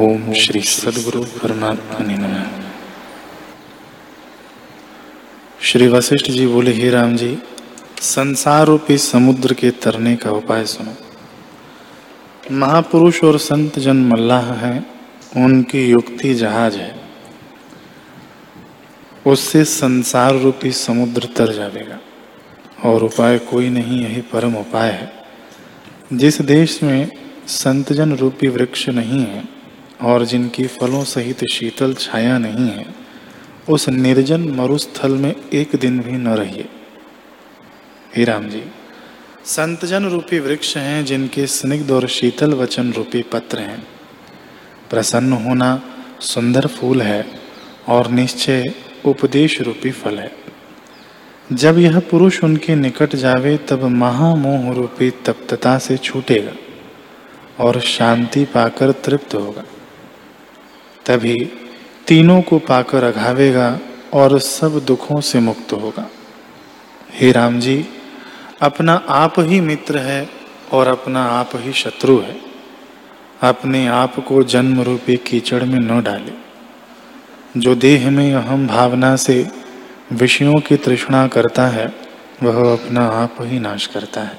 ओम श्री सदगुरु परमात्मा ने नमः। श्री वशिष्ठ जी बोले हे राम जी संसार रूपी समुद्र के तरने का उपाय सुनो। महापुरुष और संत जन मल्लाह हैं उनकी युक्ति जहाज़ है। उससे संसार रूपी समुद्र तर जाएगा और उपाय कोई नहीं यही परम उपाय है। जिस देश में संतजन रूपी वृक्ष नहीं है और जिनकी फलों सहित शीतल छाया नहीं है, उस निर्जन मरुस्थल में एक दिन भी न रहिए। हे राम जी संतजन रूपी वृक्ष हैं, जिनके स्निग्ध और शीतल वचन रूपी पत्र हैं। प्रसन्न होना सुंदर फूल है और निश्चय उपदेश रूपी फल है। जब यह पुरुष उनके निकट जावे, तब महामोह रूपी तप्तता से छूटेगा और शांति पाकर तृप्त होगा। तभी तीनों को पाकर अघावेगा और सब दुखों से मुक्त होगा। हे राम जी अपना आप ही मित्र है और अपना आप ही शत्रु है। अपने आप को जन्म रूपी कीचड़ में न डाले। जो देह में अहम भावना से विषयों की तृष्णा करता है, वह अपना आप ही नाश करता है।